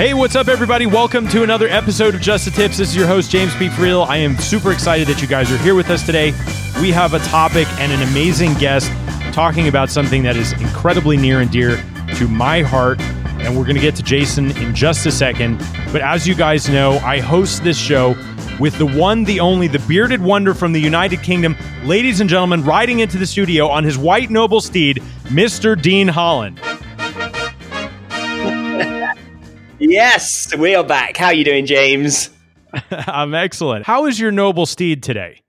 Hey, what's up, everybody? Welcome to another episode of Just the Tips. This is your host, James P. Friel. I am super excited that you guys are here with us today. We have a topic and an amazing guest talking about something that is incredibly near and dear to my heart. And we're going to get to Jason in just a second. But as you guys know, I host this show with the one, the only, the bearded wonder from the United Kingdom. Ladies and gentlemen, riding into the studio on his white noble steed, Mr. Dean Holland. Yes, we are back. How are you doing, James? I'm excellent. How is your noble steed today?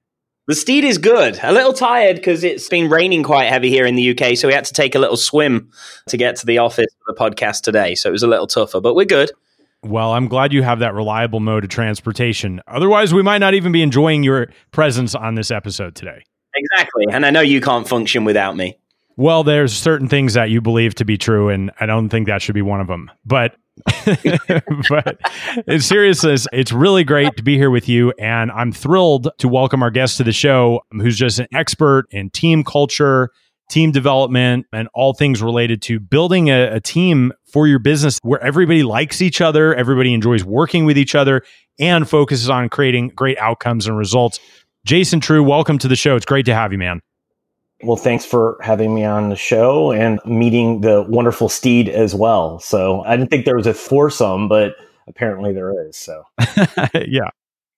The steed is good. A little tired because it's been raining quite heavy here in the UK, so we had to take a little swim to get to the office for the podcast today. So it was a little tougher, but we're good. Well, I'm glad you have that reliable mode of transportation. Otherwise, we might not even be enjoying your presence on this episode today. Exactly. And I know you can't function without me. Well, there's certain things that you believe to be true, and I don't think that should be one of them. But but in seriousness, it's really great to be here with you. And I'm thrilled to welcome our guest to the show, who's just an expert in team culture, team development, and all things related to building a, a team for your business where everybody likes each other, everybody enjoys working with each other, and focuses on creating great outcomes and results. Jason Treu, welcome to the show. It's great to have you, man. Well, thanks for having me on the show and meeting the wonderful Steed as well. So I didn't think there was a foursome, but apparently there is. So, yeah.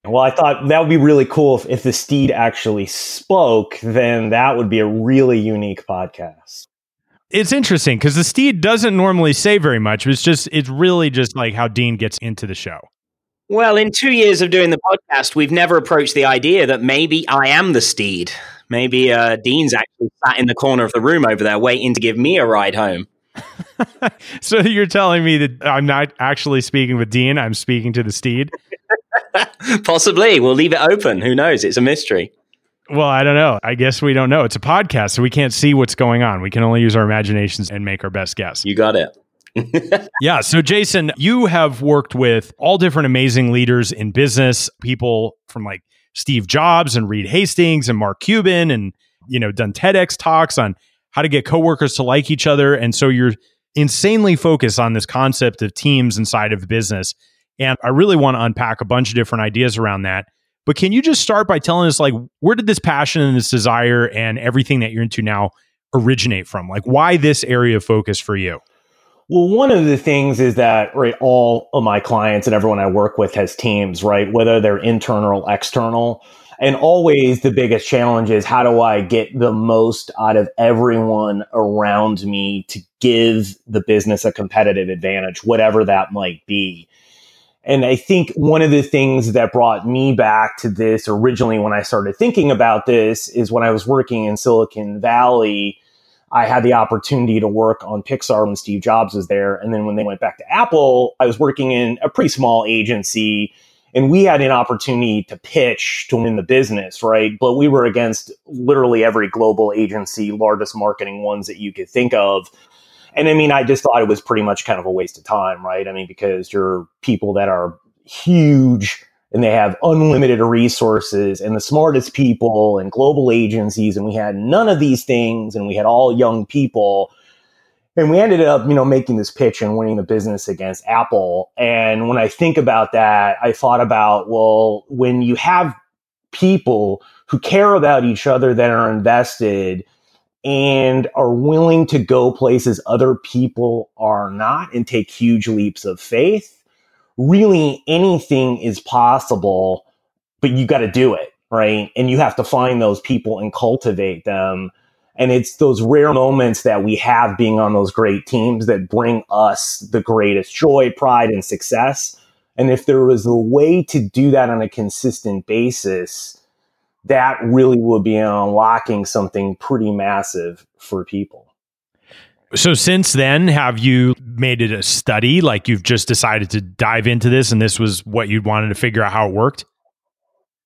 Well, I thought that would be really cool if, if the Steed actually spoke, then that would be a really unique podcast. It's interesting because the Steed doesn't normally say very much. It's just, it's really just like how Dean gets into the show. Well, in two years of doing the podcast, we've never approached the idea that maybe I am the Steed. Maybe uh, Dean's actually sat in the corner of the room over there waiting to give me a ride home. so you're telling me that I'm not actually speaking with Dean, I'm speaking to the steed? Possibly. We'll leave it open. Who knows? It's a mystery. Well, I don't know. I guess we don't know. It's a podcast, so we can't see what's going on. We can only use our imaginations and make our best guess. You got it. yeah. So, Jason, you have worked with all different amazing leaders in business, people from like Steve Jobs and Reed Hastings and Mark Cuban and you know done TEDx talks on how to get coworkers to like each other. And so you're insanely focused on this concept of teams inside of business. And I really want to unpack a bunch of different ideas around that. But can you just start by telling us like where did this passion and this desire and everything that you're into now originate from? Like why this area of focus for you well, one of the things is that right, all of my clients and everyone I work with has teams, right? Whether they're internal, or external. And always the biggest challenge is how do I get the most out of everyone around me to give the business a competitive advantage, whatever that might be. And I think one of the things that brought me back to this originally when I started thinking about this is when I was working in Silicon Valley I had the opportunity to work on Pixar when Steve Jobs was there. And then when they went back to Apple, I was working in a pretty small agency and we had an opportunity to pitch to win the business, right? But we were against literally every global agency, largest marketing ones that you could think of. And I mean, I just thought it was pretty much kind of a waste of time, right? I mean, because you're people that are huge and they have unlimited resources and the smartest people and global agencies and we had none of these things and we had all young people. And we ended up you know making this pitch and winning the business against apple. And when i think about that i thought about well when you have people who care about each other that are invested and are willing to go places other people are not and take huge leaps of faith really anything is possible, but you got to do it, right? And you have to find those people and cultivate them. And it's those rare moments that we have being on those great teams that bring us the greatest joy, pride, and success. And if there was a way to do that on a consistent basis, that really would be unlocking something pretty massive for people. So since then, have you made it a study? Like you've just decided to dive into this and this was what you wanted to figure out how it worked?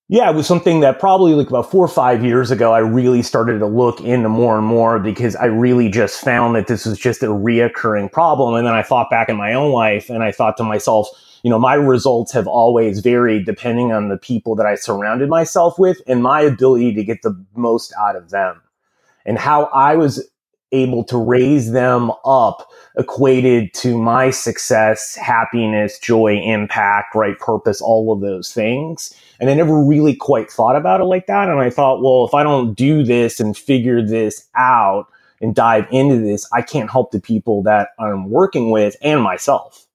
Yeah, it was something that probably like about four or five years ago, I really started to look into more and more because I really just found that this was just a reoccurring problem. And then I thought back in my own life and I thought to myself, you know, my results have always varied depending on the people that I surrounded myself with and my ability to get the most out of them and how I was able to raise them up equated to my success, happiness, joy, impact, right purpose, all of those things. And I never really quite thought about it like that. And I thought, well, if I don't do this and figure this out and dive into this, I can't help the people that I'm working with and myself.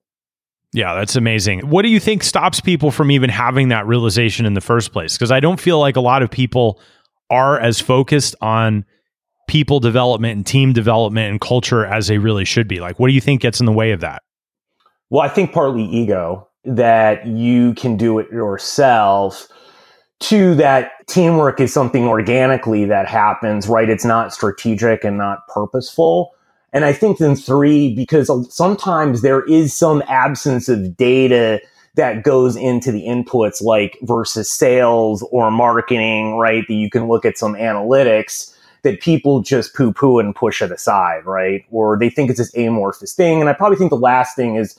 Yeah, that's amazing. What do you think stops people from even having that realization in the first place? Because I don't feel like a lot of people are as focused on people development and team development and culture as they really should be. Like, what do you think gets in the way of that? Well, I think partly ego that you can do it yourself. Two, that teamwork is something organically that happens, right? It's not strategic and not purposeful. And I think then three, because sometimes there is some absence of data that goes into the inputs like versus sales or marketing, right? That you can look at some analytics that people just poo poo and push it aside, right? Or they think it's this amorphous thing. And I probably think the last thing is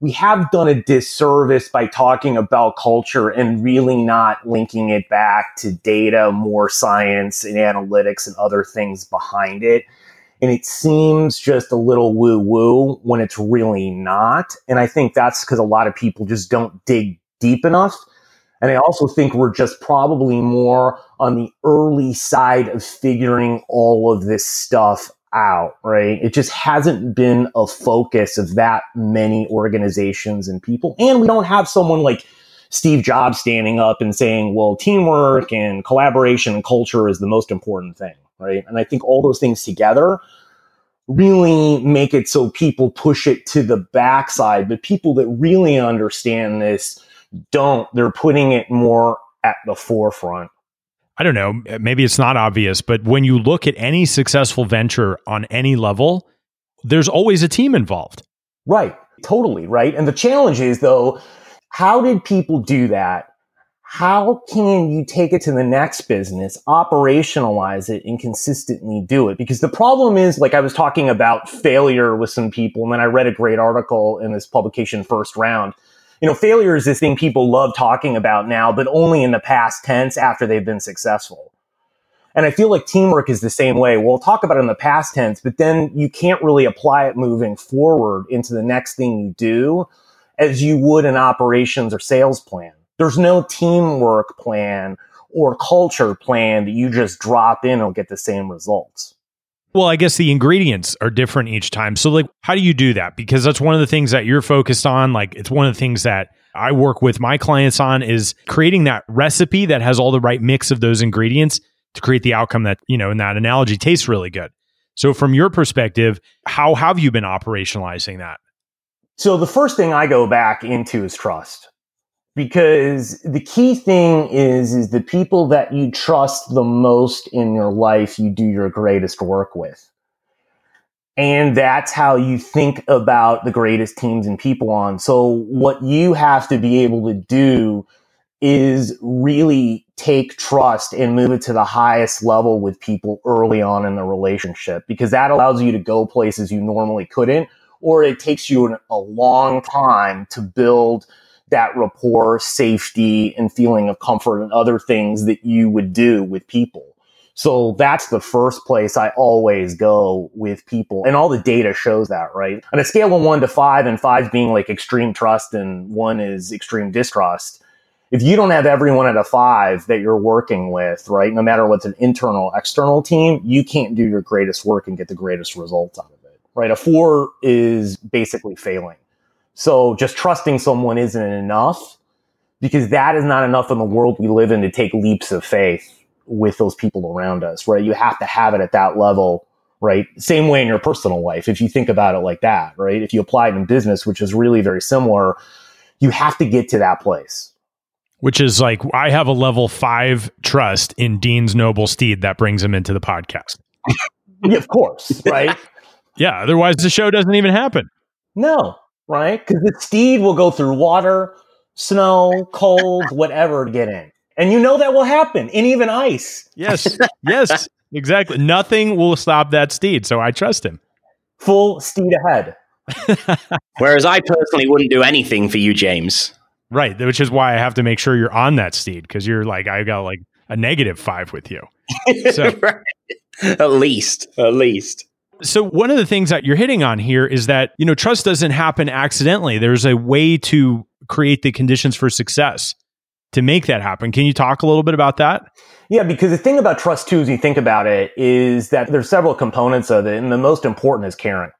we have done a disservice by talking about culture and really not linking it back to data, more science and analytics and other things behind it and it seems just a little woo woo when it's really not. And I think that's because a lot of people just don't dig deep enough. And I also think we're just probably more on the early side of figuring all of this stuff out, right? It just hasn't been a focus of that many organizations and people. And we don't have someone like Steve Jobs standing up and saying, well, teamwork and collaboration and culture is the most important thing right? And I think all those things together really make it so people push it to the backside, but people that really understand this don't. They're putting it more at the forefront. I don't know, uh, maybe it's not obvious, but when you look at any successful venture on any level, there's always a team involved. Right. Totally. Right. And the challenge is, though, how did people do that how can you take it to the next business, operationalize it, and consistently do it? Because the problem is, like I was talking about failure with some people, and then I read a great article in this publication, First Round. You know, failure is this thing people love talking about now, but only in the past tense after they've been successful. And I feel like teamwork is the same way. We'll talk about it in the past tense, but then you can't really apply it moving forward into the next thing you do as you would an operations or sales plan. There's no teamwork plan or culture plan that you just drop in and get the same results. Well, I guess the ingredients are different each time. So, like, how do you do that? Because that's one of the things that you're focused on. Like, it's one of the things that I work with my clients on is creating that recipe that has all the right mix of those ingredients to create the outcome that, you know, in that analogy tastes really good. So, from your perspective, how have you been operationalizing that? So, the first thing I go back into is trust because the key thing is is the people that you trust the most in your life you do your greatest work with. And that's how you think about the greatest teams and people on. So what you have to be able to do is really take trust and move it to the highest level with people early on in the relationship because that allows you to go places you normally couldn't or it takes you a long time to build that rapport, safety, and feeling of comfort and other things that you would do with people. So that's the first place I always go with people. And all the data shows that, right? On a scale of one to five, and five being like extreme trust and one is extreme distrust. If you don't have everyone at a five that you're working with, right? No matter what's an internal, external team, you can't do your greatest work and get the greatest results out of it, right? A four is basically failing. So just trusting someone isn't enough because that is not enough in the world we live in to take leaps of faith with those people around us, right? You have to have it at that level, right? Same way in your personal life. If you think about it like that, right? If you apply it in business, which is really very similar, you have to get to that place. Which is like, I have a level five trust in Dean's noble steed that brings him into the podcast. yeah, of course, right? yeah, otherwise the show doesn't even happen. No, right? Because the steed will go through water, snow, cold, whatever to get in. And you know that will happen, and even ice. Yes, yes, exactly. Nothing will stop that steed, so I trust him. Full steed ahead. Whereas I personally wouldn't do anything for you, James. Right, which is why I have to make sure you're on that steed because you're like I got like a negative five with you. So right. at least, at least. So one of the things that you're hitting on here is that you know trust doesn't happen accidentally. There's a way to create the conditions for success to make that happen. Can you talk a little bit about that? Yeah, because the thing about trust too, as you think about it, is that there's several components of it, and the most important is caring.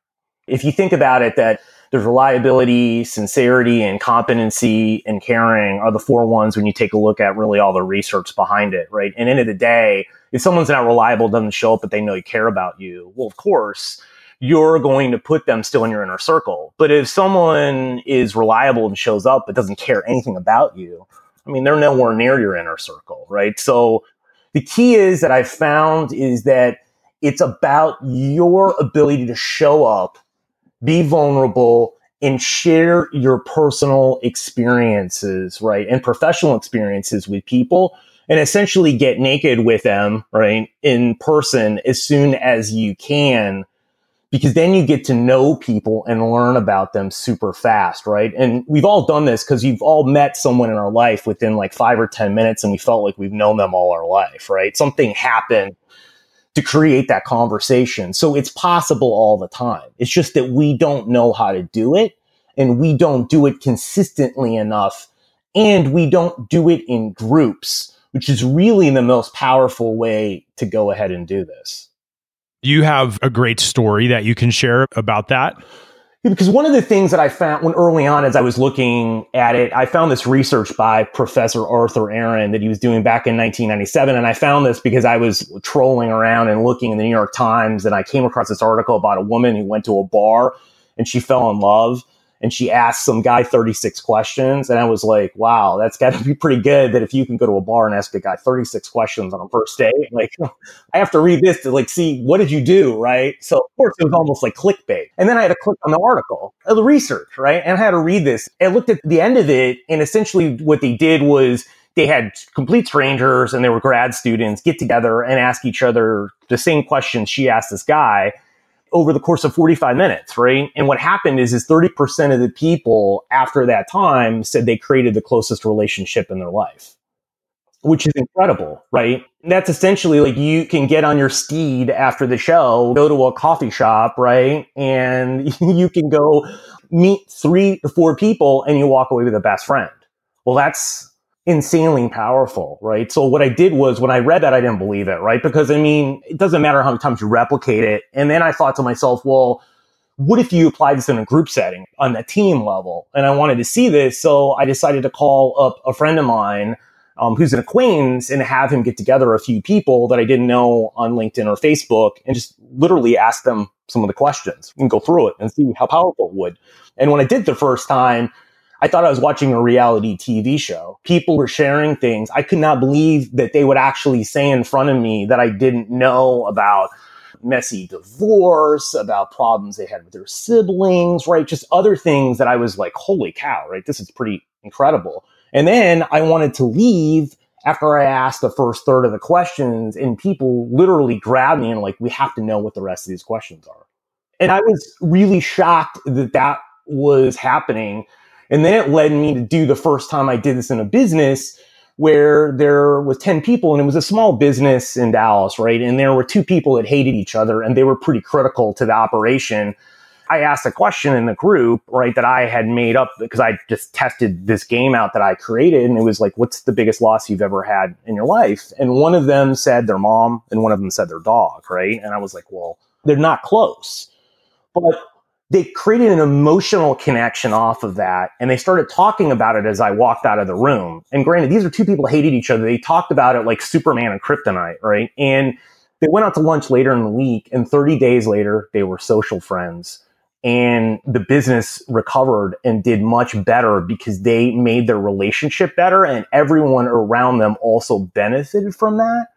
If you think about it, that there's reliability, sincerity, and competency and caring are the four ones when you take a look at really all the research behind it, right? And end of the day, if someone's not reliable, doesn't show up, but they know you care about you, well, of course, you're going to put them still in your inner circle. But if someone is reliable and shows up but doesn't care anything about you, I mean, they're nowhere near your inner circle, right? So the key is that I've found is that it's about your ability to show up, be vulnerable, and share your personal experiences, right? And professional experiences with people and essentially get naked with them, right? In person as soon as you can because then you get to know people and learn about them super fast, right? And we've all done this because you've all met someone in our life within like five or 10 minutes and we felt like we've known them all our life, right? Something happened to create that conversation. So it's possible all the time. It's just that we don't know how to do it and we don't do it consistently enough and we don't do it in groups, which is really the most powerful way to go ahead and do this. Do you have a great story that you can share about that? Because one of the things that I found when early on, as I was looking at it, I found this research by Professor Arthur Aron that he was doing back in 1997. And I found this because I was trolling around and looking in the New York Times and I came across this article about a woman who went to a bar and she fell in love and she asked some guy 36 questions. And I was like, wow, that's got to be pretty good that if you can go to a bar and ask a guy 36 questions on a first date, like I have to read this to like see what did you do, right? So of course it was almost like clickbait. And then I had to click on the article, uh, the research, right? And I had to read this. I looked at the end of it and essentially what they did was they had complete strangers and they were grad students get together and ask each other the same questions she asked this guy over the course of 45 minutes, right? And what happened is, is 30% of the people after that time said they created the closest relationship in their life, which is incredible, right? And that's essentially like you can get on your steed after the show, go to a coffee shop, right? And you can go meet three or four people and you walk away with a best friend. Well, that's insanely powerful, right? So what I did was when I read that, I didn't believe it, right? Because I mean, it doesn't matter how many times you replicate it. And then I thought to myself, well, what if you apply this in a group setting on the team level? And I wanted to see this. So I decided to call up a friend of mine um, who's an acquaintance and have him get together a few people that I didn't know on LinkedIn or Facebook and just literally ask them some of the questions and go through it and see how powerful it would. And when I did the first time, I thought I was watching a reality TV show. People were sharing things. I could not believe that they would actually say in front of me that I didn't know about messy divorce, about problems they had with their siblings, right? Just other things that I was like, holy cow, right? This is pretty incredible. And then I wanted to leave after I asked the first third of the questions, and people literally grabbed me and like, we have to know what the rest of these questions are. And I was really shocked that that was happening and then it led me to do the first time I did this in a business where there was 10 people and it was a small business in Dallas, right? And there were two people that hated each other and they were pretty critical to the operation. I asked a question in the group, right, that I had made up because I just tested this game out that I created. And it was like, what's the biggest loss you've ever had in your life? And one of them said their mom and one of them said their dog, right? And I was like, well, they're not close. But they created an emotional connection off of that and they started talking about it as I walked out of the room. And granted, these are two people hated each other. They talked about it like Superman and Kryptonite, right? And they went out to lunch later in the week and 30 days later, they were social friends. and the business recovered and did much better because they made their relationship better and everyone around them also benefited from that.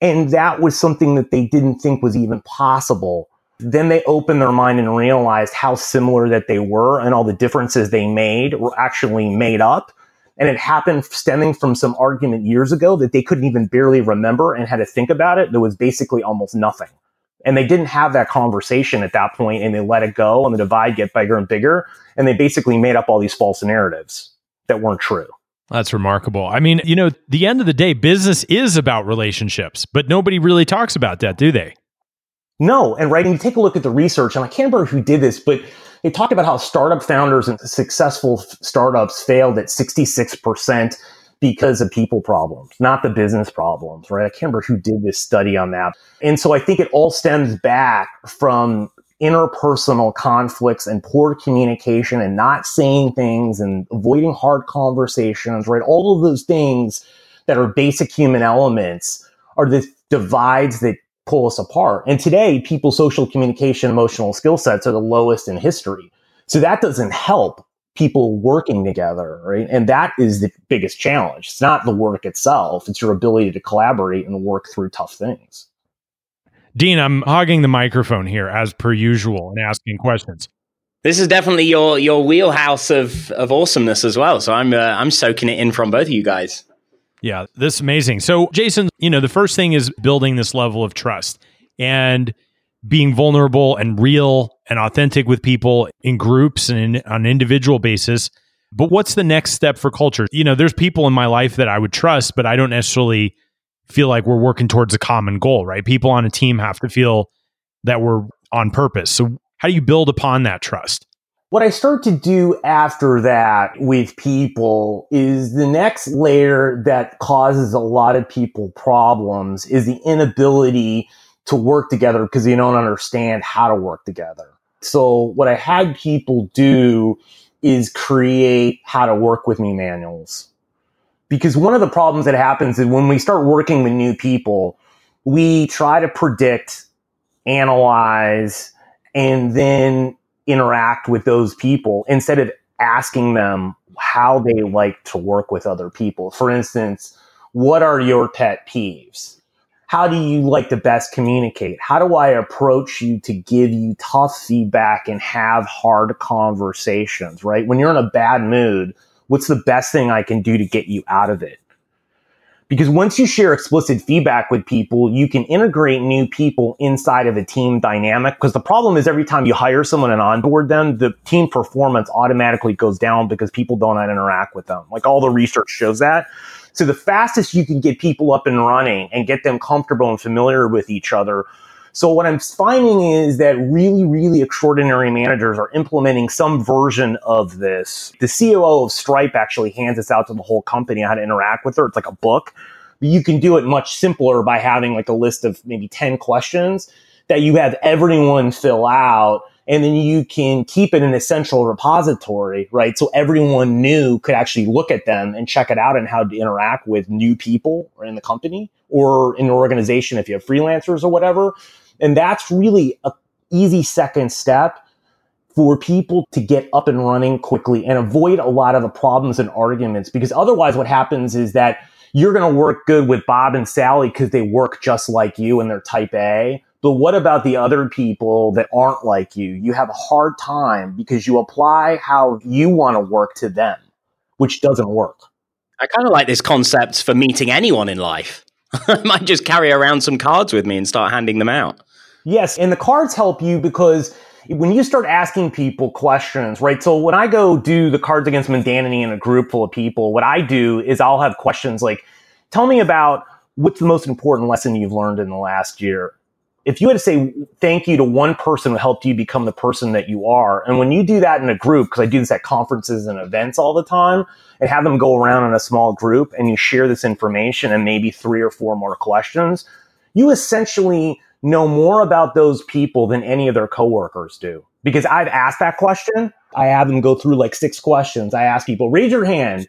And that was something that they didn't think was even possible. Then they opened their mind and realized how similar that they were and all the differences they made were actually made up. And it happened stemming from some argument years ago that they couldn't even barely remember and had to think about it. There was basically almost nothing. And they didn't have that conversation at that point and they let it go and the divide get bigger and bigger. And they basically made up all these false narratives that weren't true. That's remarkable. I mean, you know, the end of the day, business is about relationships, but nobody really talks about that, do they? No. And right, and you take a look at the research, and I can't remember who did this, but they talked about how startup founders and successful startups failed at 66% because of people problems, not the business problems, right? I can't remember who did this study on that. And so I think it all stems back from interpersonal conflicts and poor communication and not saying things and avoiding hard conversations, right? All of those things that are basic human elements are the divides that pull us apart. And today, people's social communication, emotional skill sets are the lowest in history. So that doesn't help people working together, right? And that is the biggest challenge. It's not the work itself, it's your ability to collaborate and work through tough things. Dean, I'm hogging the microphone here as per usual and asking questions. This is definitely your your wheelhouse of of awesomeness as well. So I'm uh, I'm soaking it in from both of you guys. Yeah, this amazing. So, Jason, you know, the first thing is building this level of trust and being vulnerable and real and authentic with people in groups and in, on an individual basis. But what's the next step for culture? You know, there's people in my life that I would trust, but I don't necessarily feel like we're working towards a common goal, right? People on a team have to feel that we're on purpose. So, how do you build upon that trust? What I start to do after that with people is the next layer that causes a lot of people problems is the inability to work together because they don't understand how to work together. So what I had people do is create how to work with me manuals. Because one of the problems that happens is when we start working with new people, we try to predict, analyze, and then interact with those people instead of asking them how they like to work with other people. For instance, what are your pet peeves? how do you like to best communicate? How do I approach you to give you tough feedback and have hard conversations, right? When you're in a bad mood, what's the best thing I can do to get you out of it? Because once you share explicit feedback with people, you can integrate new people inside of a team dynamic. Because the problem is every time you hire someone and onboard them, the team performance automatically goes down because people don't interact with them. Like all the research shows that. So the fastest you can get people up and running and get them comfortable and familiar with each other. So what I'm finding is that really, really extraordinary managers are implementing some version of this. The COO of Stripe actually hands this out to the whole company how to interact with her. It's like a book. But you can do it much simpler by having like a list of maybe 10 questions that you have everyone fill out and then you can keep it in a central repository, right? So everyone new could actually look at them and check it out and how to interact with new people in the company or in an organization if you have freelancers or whatever. And that's really a easy second step for people to get up and running quickly and avoid a lot of the problems and arguments because otherwise what happens is that you're going to work good with Bob and Sally because they work just like you and they're type A but what about the other people that aren't like you? You have a hard time because you apply how you want to work to them, which doesn't work. I kind of like this concept for meeting anyone in life. I might just carry around some cards with me and start handing them out. Yes, and the cards help you because when you start asking people questions, right? So when I go do the Cards Against Mundanity in a group full of people, what I do is I'll have questions like, tell me about what's the most important lesson you've learned in the last year? if you had to say thank you to one person who helped you become the person that you are, and when you do that in a group, because I do this at conferences and events all the time, and have them go around in a small group and you share this information and maybe three or four more questions, you essentially know more about those people than any of their coworkers do. Because I've asked that question. I have them go through like six questions. I ask people, raise your hand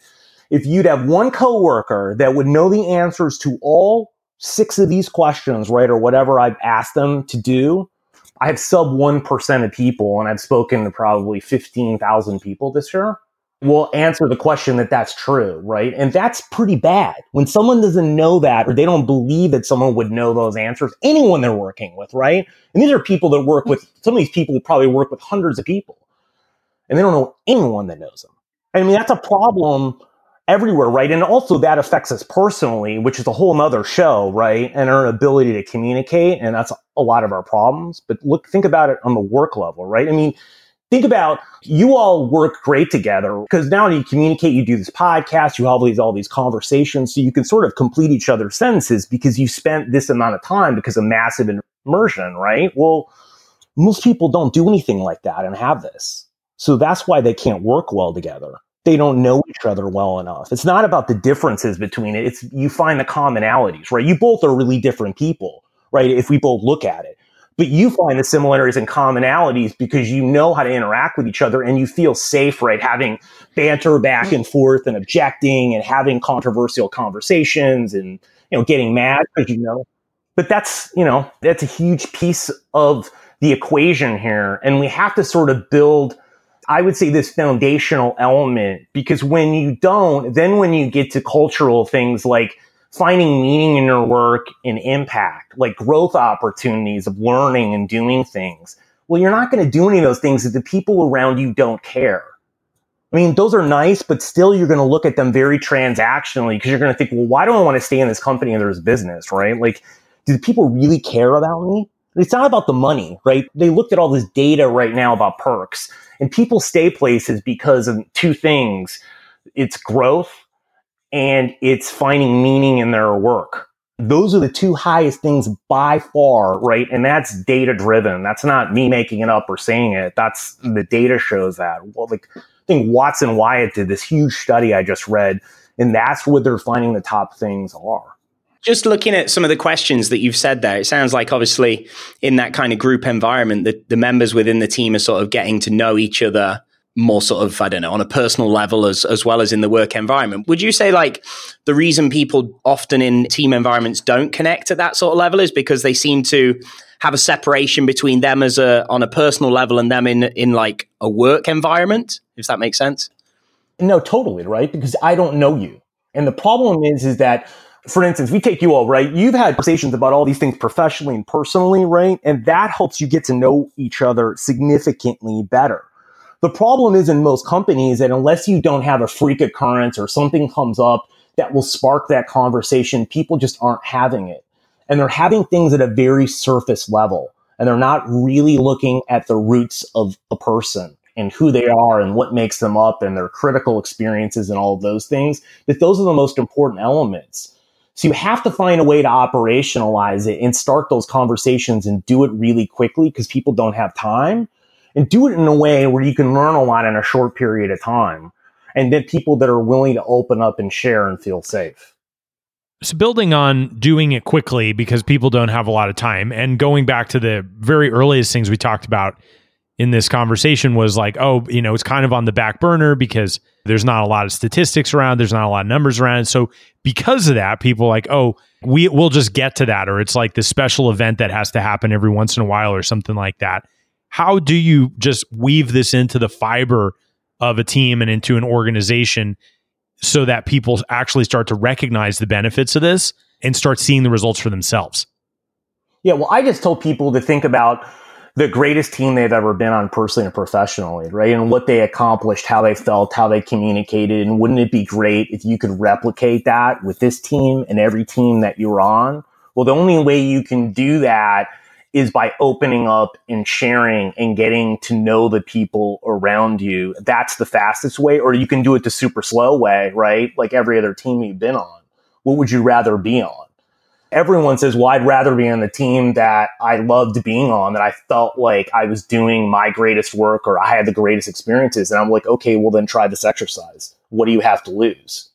if you'd have one coworker that would know the answers to all six of these questions, right, or whatever I've asked them to do, I have sub 1% of people, and I've spoken to probably 15,000 people this year, will answer the question that that's true, right? And that's pretty bad. When someone doesn't know that or they don't believe that someone would know those answers, anyone they're working with, right? And these are people that work with, some of these people probably work with hundreds of people, and they don't know anyone that knows them. I mean, that's a problem everywhere, right? And also that affects us personally, which is a whole nother show, right? And our ability to communicate. And that's a lot of our problems. But look, think about it on the work level, right? I mean, think about you all work great together because now you communicate, you do this podcast, you have all these, all these conversations. So you can sort of complete each other's sentences because you spent this amount of time because of massive immersion, right? Well, most people don't do anything like that and have this. So that's why they can't work well together they don't know each other well enough. It's not about the differences between it. It's you find the commonalities, right? You both are really different people, right? If we both look at it. But you find the similarities and commonalities because you know how to interact with each other and you feel safe, right? Having banter back and forth and objecting and having controversial conversations and, you know, getting mad because you know. But that's, you know, that's a huge piece of the equation here. And we have to sort of build I would say this foundational element because when you don't, then when you get to cultural things like finding meaning in your work and impact, like growth opportunities of learning and doing things, well, you're not going to do any of those things if the people around you don't care. I mean, those are nice, but still you're going to look at them very transactionally because you're going to think, well, why do I want to stay in this company and there's business, right? Like, do people really care about me? It's not about the money, right? They looked at all this data right now about perks and people stay places because of two things it's growth and it's finding meaning in their work. Those are the two highest things by far, right? And that's data driven. That's not me making it up or saying it. That's the data shows that. Well, like I think Watson Wyatt did this huge study I just read, and that's what they're finding the top things are. Just looking at some of the questions that you've said there, it sounds like obviously in that kind of group environment, the, the members within the team are sort of getting to know each other more sort of, I don't know, on a personal level as, as well as in the work environment. Would you say like the reason people often in team environments don't connect at that sort of level is because they seem to have a separation between them as a on a personal level and them in in like a work environment, if that makes sense? No, totally, right? Because I don't know you. And the problem is is that for instance, we take you all, right? You've had conversations about all these things professionally and personally, right? And that helps you get to know each other significantly better. The problem is in most companies that unless you don't have a freak occurrence or something comes up that will spark that conversation, people just aren't having it. And they're having things at a very surface level and they're not really looking at the roots of a person and who they are and what makes them up and their critical experiences and all of those things. That those are the most important elements. So you have to find a way to operationalize it and start those conversations and do it really quickly because people don't have time and do it in a way where you can learn a lot in a short period of time and then people that are willing to open up and share and feel safe. So building on doing it quickly because people don't have a lot of time and going back to the very earliest things we talked about in this conversation was like, oh, you know, it's kind of on the back burner because there's not a lot of statistics around, there's not a lot of numbers around. So because of that, people like, oh, we will just get to that, or it's like the special event that has to happen every once in a while, or something like that. How do you just weave this into the fiber of a team and into an organization so that people actually start to recognize the benefits of this and start seeing the results for themselves? Yeah, well, I just told people to think about the greatest team they've ever been on personally and professionally, right? And what they accomplished, how they felt, how they communicated. And wouldn't it be great if you could replicate that with this team and every team that you're on? Well, the only way you can do that is by opening up and sharing and getting to know the people around you. That's the fastest way, or you can do it the super slow way, right? Like every other team you've been on. What would you rather be on? everyone says, well, I'd rather be on the team that I loved being on, that I felt like I was doing my greatest work or I had the greatest experiences. And I'm like, okay, well, then try this exercise. What do you have to lose?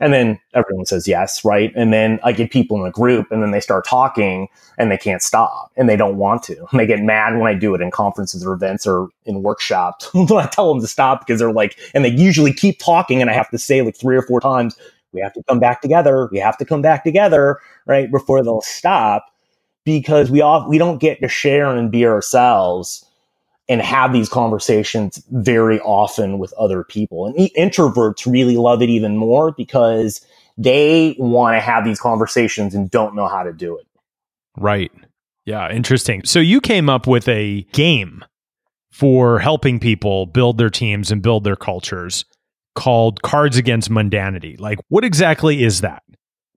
And then everyone says yes, right? And then I get people in a group and then they start talking and they can't stop and they don't want to. And they get mad when I do it in conferences or events or in workshops I tell them to stop because they're like, and they usually keep talking and I have to say like three or four times, we have to come back together. We have to come back together, right? Before they'll stop. because we all we don't get to share and be ourselves and have these conversations very often with other people. And introverts really love it even more because they want to have these conversations and don't know how to do it. Right. Yeah, interesting. So you came up with a game for helping people build their teams and build their cultures called Cards Against Mundanity. Like, what exactly is that?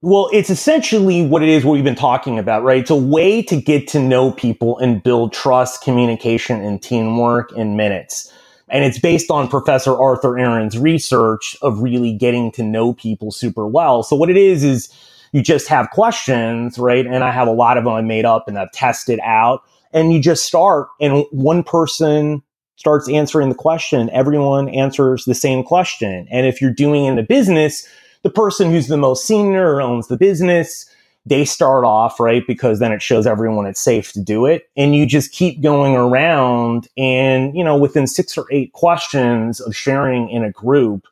Well, it's essentially what it is what we've been talking about, right? It's a way to get to know people and build trust, communication, and teamwork in minutes. And it's based on Professor Arthur Aron's research of really getting to know people super well. So what it is is you just have questions, right? And I have a lot of them I made up and I've tested out. And you just start and one person starts answering the question. Everyone answers the same question. And if you're doing in the business, the person who's the most senior owns the business, they start off, right? Because then it shows everyone it's safe to do it. And you just keep going around. And, you know, within six or eight questions of sharing in a group,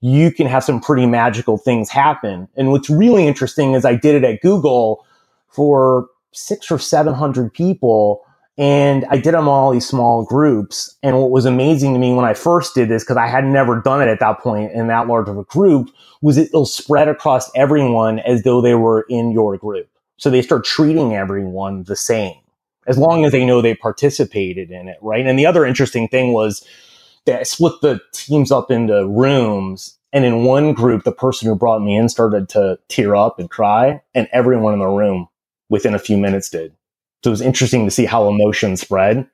you can have some pretty magical things happen. And what's really interesting is I did it at Google for six or 700 people and I did them all these small groups. And what was amazing to me when I first did this, because I had never done it at that point in that large of a group, was it, it'll spread across everyone as though they were in your group. So they start treating everyone the same as long as they know they participated in it, right? And the other interesting thing was that I split the teams up into rooms. And in one group, the person who brought me in started to tear up and cry, and everyone in the room within a few minutes did. So it was interesting to see how emotion spread.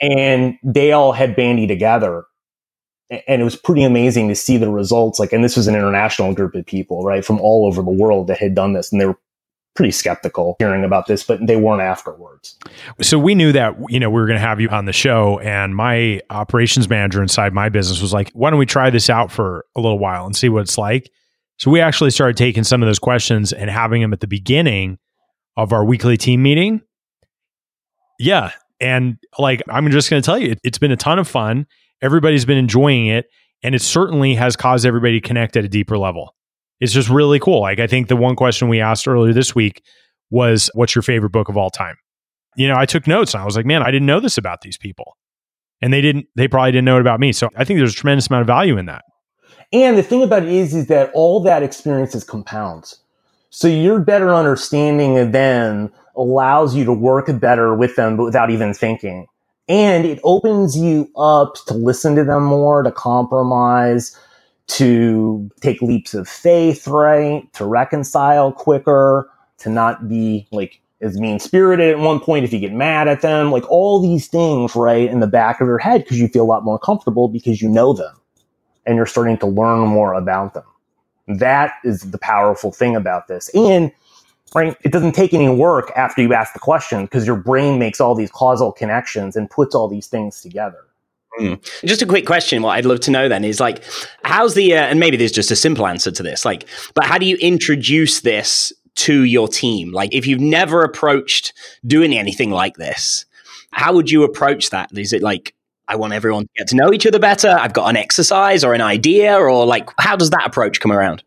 And they all had bandy together. And it was pretty amazing to see the results. Like, and this was an international group of people, right, from all over the world that had done this. And they were pretty skeptical hearing about this, but they weren't afterwards. So we knew that, you know, we were going to have you on the show. And my operations manager inside my business was like, why don't we try this out for a little while and see what it's like? So we actually started taking some of those questions and having them at the beginning of our weekly team meeting. Yeah. And like, I'm just going to tell you, it, it's been a ton of fun. Everybody's been enjoying it. And it certainly has caused everybody to connect at a deeper level. It's just really cool. Like, I think the one question we asked earlier this week was, What's your favorite book of all time? You know, I took notes and I was like, Man, I didn't know this about these people. And they didn't, they probably didn't know it about me. So I think there's a tremendous amount of value in that. And the thing about it is, is that all that experience is compounds. So your better understanding of them allows you to work better with them without even thinking. And it opens you up to listen to them more, to compromise, to take leaps of faith, right? To reconcile quicker, to not be like as mean spirited at one point if you get mad at them, like all these things, right, in the back of your head because you feel a lot more comfortable because you know them and you're starting to learn more about them. That is the powerful thing about this. And right, it doesn't take any work after you ask the question because your brain makes all these causal connections and puts all these things together. Mm. Just a quick question. What I'd love to know then is like, how's the, uh, and maybe there's just a simple answer to this, like, but how do you introduce this to your team? Like, if you've never approached doing anything like this, how would you approach that? Is it like, I want everyone to get to know each other better. I've got an exercise or an idea, or like, how does that approach come around?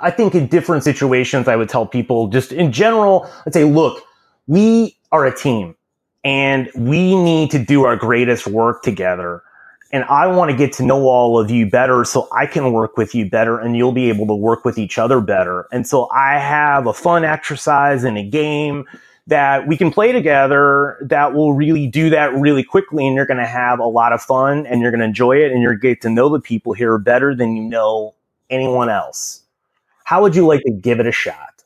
I think in different situations, I would tell people just in general, I'd say, look, we are a team and we need to do our greatest work together. And I want to get to know all of you better so I can work with you better and you'll be able to work with each other better. And so I have a fun exercise and a game that we can play together that will really do that really quickly and you're going to have a lot of fun and you're going to enjoy it and you're going to get to know the people here better than you know anyone else. How would you like to give it a shot?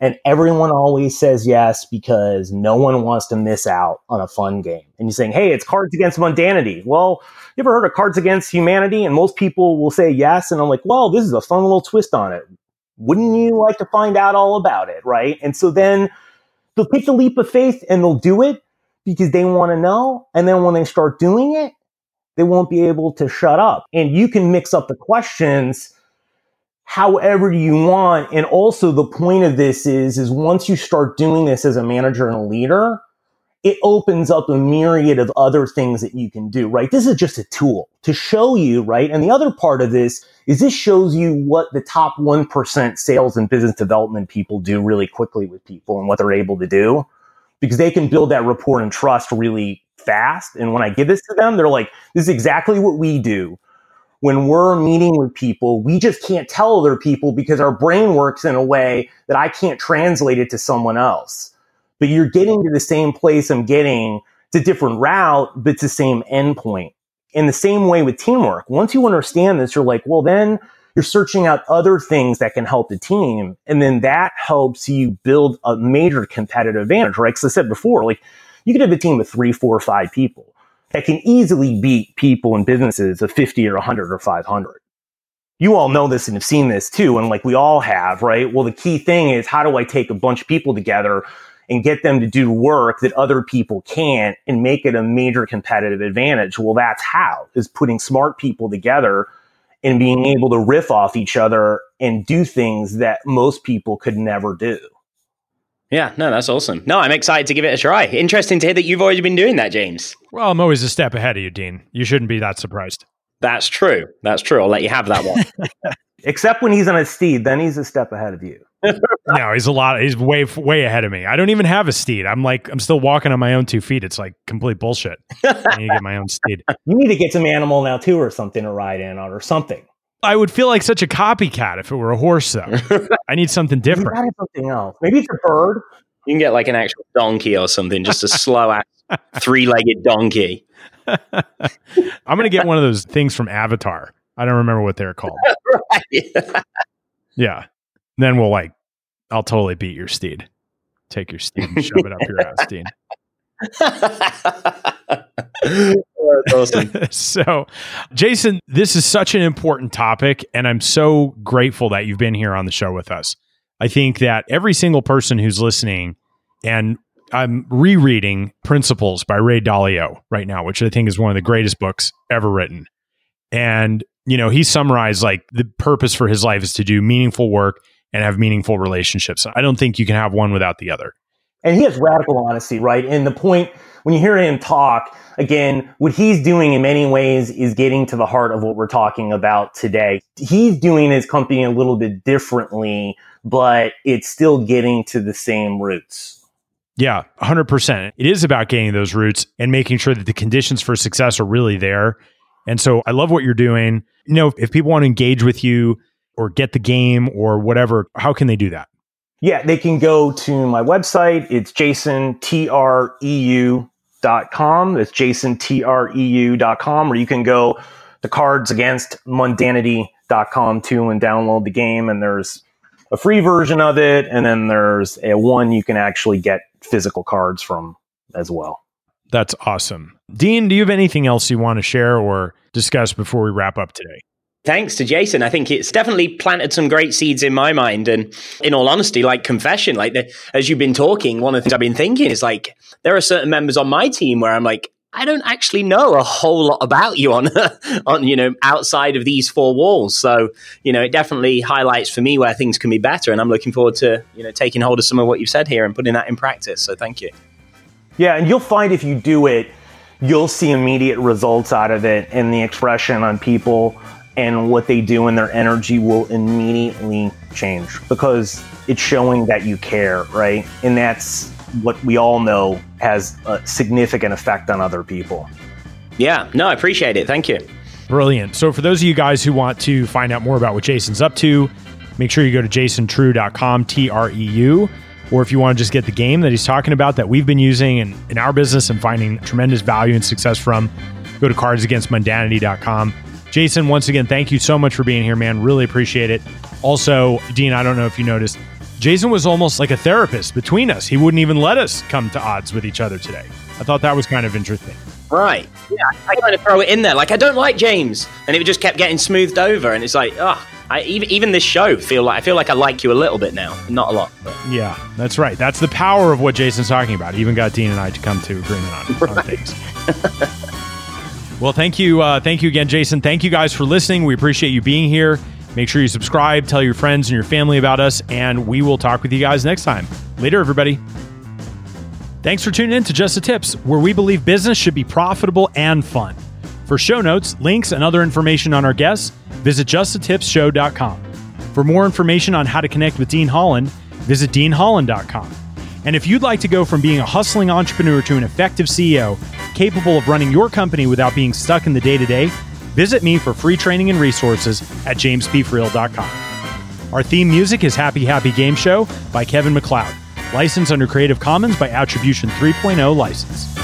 And everyone always says yes because no one wants to miss out on a fun game. And you're saying, hey, it's Cards Against Mundanity. Well, you ever heard of Cards Against Humanity? And most people will say yes. And I'm like, well, this is a fun little twist on it. Wouldn't you like to find out all about it? Right. And so then they'll take the leap of faith and they'll do it because they want to know. And then when they start doing it, they won't be able to shut up. And you can mix up the questions however you want. And also the point of this is, is once you start doing this as a manager and a leader, it opens up a myriad of other things that you can do, right? This is just a tool to show you, right? And the other part of this is this shows you what the top 1% sales and business development people do really quickly with people and what they're able to do because they can build that rapport and trust really fast. And when I give this to them, they're like, this is exactly what we do. When we're meeting with people, we just can't tell other people because our brain works in a way that I can't translate it to someone else but you're getting to the same place I'm getting. It's a different route, but it's the same endpoint. In the same way with teamwork, once you understand this, you're like, well, then you're searching out other things that can help the team. And then that helps you build a major competitive advantage, right? Because I said before, like you could have a team of three, four, five people that can easily beat people and businesses of 50 or 100 or 500. You all know this and have seen this too. And like we all have, right? Well, the key thing is how do I take a bunch of people together and get them to do work that other people can't and make it a major competitive advantage. Well, that's how is putting smart people together and being able to riff off each other and do things that most people could never do. Yeah, no, that's awesome. No, I'm excited to give it a try. Interesting to hear that you've already been doing that, James. Well, I'm always a step ahead of you, Dean. You shouldn't be that surprised. That's true. That's true. I'll let you have that one. Except when he's on a steed, then he's a step ahead of you. no, he's a lot. He's way way ahead of me. I don't even have a steed. I'm like I'm still walking on my own two feet. It's like complete bullshit. I need to get my own steed. You need to get some animal now too, or something to ride in on, or something. I would feel like such a copycat if it were a horse, though. I need something different. You something else. Maybe it's a bird. You can get like an actual donkey or something, just a slow ass three legged donkey. I'm gonna get one of those things from Avatar. I don't remember what they're called. right. yeah. Then we'll like, I'll totally beat your steed. Take your steed and shove it up your ass, Dean. awesome. so, Jason, this is such an important topic, and I'm so grateful that you've been here on the show with us. I think that every single person who's listening, and I'm rereading Principles by Ray Dalio right now, which I think is one of the greatest books ever written. And, you know, he summarized like the purpose for his life is to do meaningful work and have meaningful relationships. I don't think you can have one without the other. And he has radical honesty, right? And the point when you hear him talk, again, what he's doing in many ways is getting to the heart of what we're talking about today. He's doing his company a little bit differently, but it's still getting to the same roots. Yeah, 100%. It is about getting those roots and making sure that the conditions for success are really there. And so I love what you're doing. You know, if people want to engage with you, or get the game or whatever, how can they do that? Yeah, they can go to my website. It's jasontreu.com. It's jasontreu.com, or you can go to cardsagainstmundanity.com too and download the game. And there's a free version of it. And then there's a one you can actually get physical cards from as well. That's awesome. Dean, do you have anything else you want to share or discuss before we wrap up today? Thanks to Jason. I think it's definitely planted some great seeds in my mind. And in all honesty, like confession, like the, as you've been talking, one of the things I've been thinking is like, there are certain members on my team where I'm like, I don't actually know a whole lot about you on, on, you know, outside of these four walls. So, you know, it definitely highlights for me where things can be better. And I'm looking forward to, you know, taking hold of some of what you've said here and putting that in practice. So thank you. Yeah. And you'll find if you do it, you'll see immediate results out of it and the expression on people and what they do and their energy will immediately change because it's showing that you care, right? And that's what we all know has a significant effect on other people. Yeah, no, I appreciate it. Thank you. Brilliant. So, for those of you guys who want to find out more about what Jason's up to, make sure you go to jasontreu.com, T R E U. Or if you want to just get the game that he's talking about that we've been using in, in our business and finding tremendous value and success from, go to cardsagainstmundanity.com. Jason, once again, thank you so much for being here, man. Really appreciate it. Also, Dean, I don't know if you noticed, Jason was almost like a therapist between us. He wouldn't even let us come to odds with each other today. I thought that was kind of interesting. Right. Yeah, I kind of throw it in there. Like, I don't like James. And it just kept getting smoothed over. And it's like, oh, I, even, even this show feel like I feel like I like you a little bit now, not a lot. But. Yeah, that's right. That's the power of what Jason's talking about. He even got Dean and I to come to agreement on, right. on things. Well, thank you. Uh, thank you again, Jason. Thank you guys for listening. We appreciate you being here. Make sure you subscribe, tell your friends and your family about us, and we will talk with you guys next time. Later, everybody. Thanks for tuning in to Just the Tips, where we believe business should be profitable and fun. For show notes, links, and other information on our guests, visit justthetipsshow.com. For more information on how to connect with Dean Holland, visit deanholland.com. And if you'd like to go from being a hustling entrepreneur to an effective CEO capable of running your company without being stuck in the day to day, visit me for free training and resources at jamespfriel.com. Our theme music is Happy Happy Game Show by Kevin MacLeod, licensed under Creative Commons by Attribution 3.0 license.